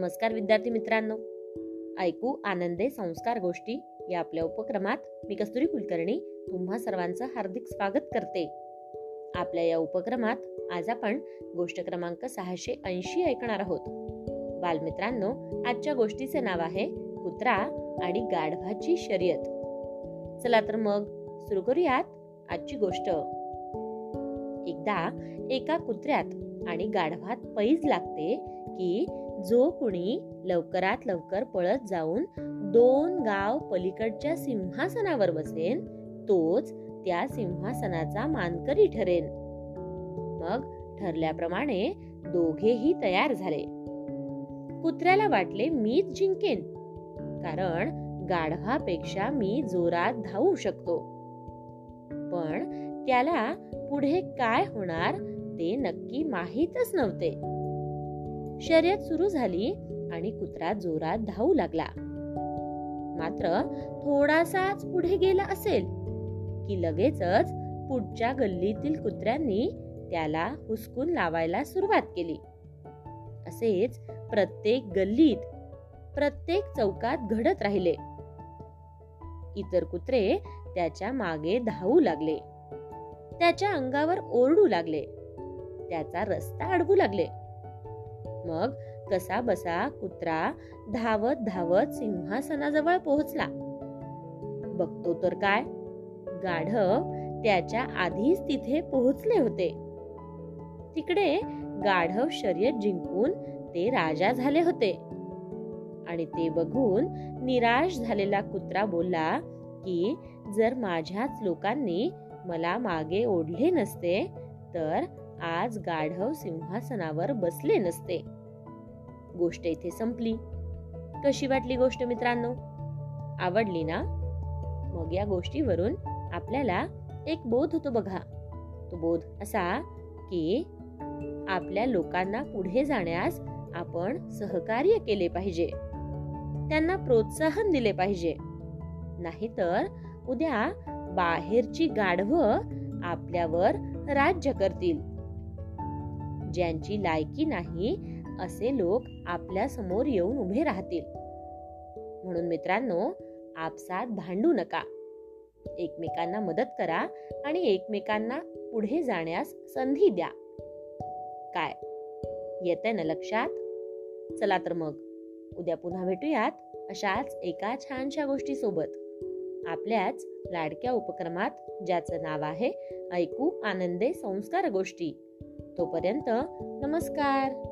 नमस्कार विद्यार्थी मित्रांनो. ऐकू आनंदे संस्कार गोष्टी या आपल्या उपक्रमात मी कस्तुरी कुलकर्णी तुम्हा सर्वांचं हार्दिक स्वागत करते. आपल्या या उपक्रमात आज आपण गोष्ट क्रमांक सहाशे ऐंशी ऐकणार आहोत. बालमित्रांनो आजच्या गोष्टीचे नाव आहे कुत्रा आणि गाढवाची शर्यत. चला तर मग सुरू करूयात आजची गोष्ट. एकदा एका कुत्र्यात आणि गाढवात पैज लागते की जो कुणी लवकरात लवकर पळत जाऊन दोन गाव पलीकडच्या सिंहासनावर बसेन तोच त्या सिंहासनाचा मानकरी ठरेन. मग ठरल्याप्रमाणे दोघेही तयार झाले. कुत्र्याला वाटले मीच जिंकेन कारण गाढवापेक्षा मी जोरात धावू शकतो. पण त्याला पुढे काय होणार ते नक्की माहीतच नव्हते. शर्यत सुरू झाली आणि कुत्रा जोरात धावू लागला. मात्र थोडासाच पुढे गेला असेल की लगेचच पुढच्या गल्लीतील कुत्र्यांनी त्याला हुसकून लावायला सुरुवात केली. असेच प्रत्येक गल्लीत प्रत्येक चौकात घडत राहिले. इतर कुत्रे त्याच्यामागे धावू लागले. त्याच्या अंगावर ओरडू लागले. त्याचा रस्ता अडवू लागले. मग कसा बसा कुत्रा धावत धावत सिंहासनाजवळ पोहोचला. बघतो तर काय? गाढव त्याच्या आधीच तिथे पोहोचले होते. तिकडे गाढव शर्यत जिंकून ते राजा झाले होते. आणि ते बघून निराश झालेला कुत्रा बोलला की जर माझ्याच लोकांनी मला मागे ओढले नसते तर आज गाढव सिंहासनावर बसले नसते. गोष्ट इथे संपली. कशी वाटली गोष्ट मित्रांनो? आवडली ना? मग या गोष्टीवरून आपल्याला एक बोध होतो बघा. तो बोध असा की आपल्या लोकांना पुढे जाण्यास आपण सहकार्य केले पाहिजे. त्यांना प्रोत्साहन दिले पाहिजे. नाहीतर उद्या बाहेरची गाढवं आपल्यावर राज्य करतील. ज्यांची लायकी नाही असे लोक आपल्यासमोर येऊन उभे राहतील. म्हणून मित्रांनो आपसात भांडू नका. एकमेकांना मदत करा आणि एकमेकांना पुढे जाण्यास संधी द्या. काय? येत ना लक्षात? चला तर मग. उद्या पुन्हा भेटूयात अशाच एका छानशा गोष्टीसोबत. आपल्याच लाडक्या उपक्रमात ज्याचं नाव आहे ऐकू आनंदे संस्कार गोष्टी. तोपर्यंत नमस्कार.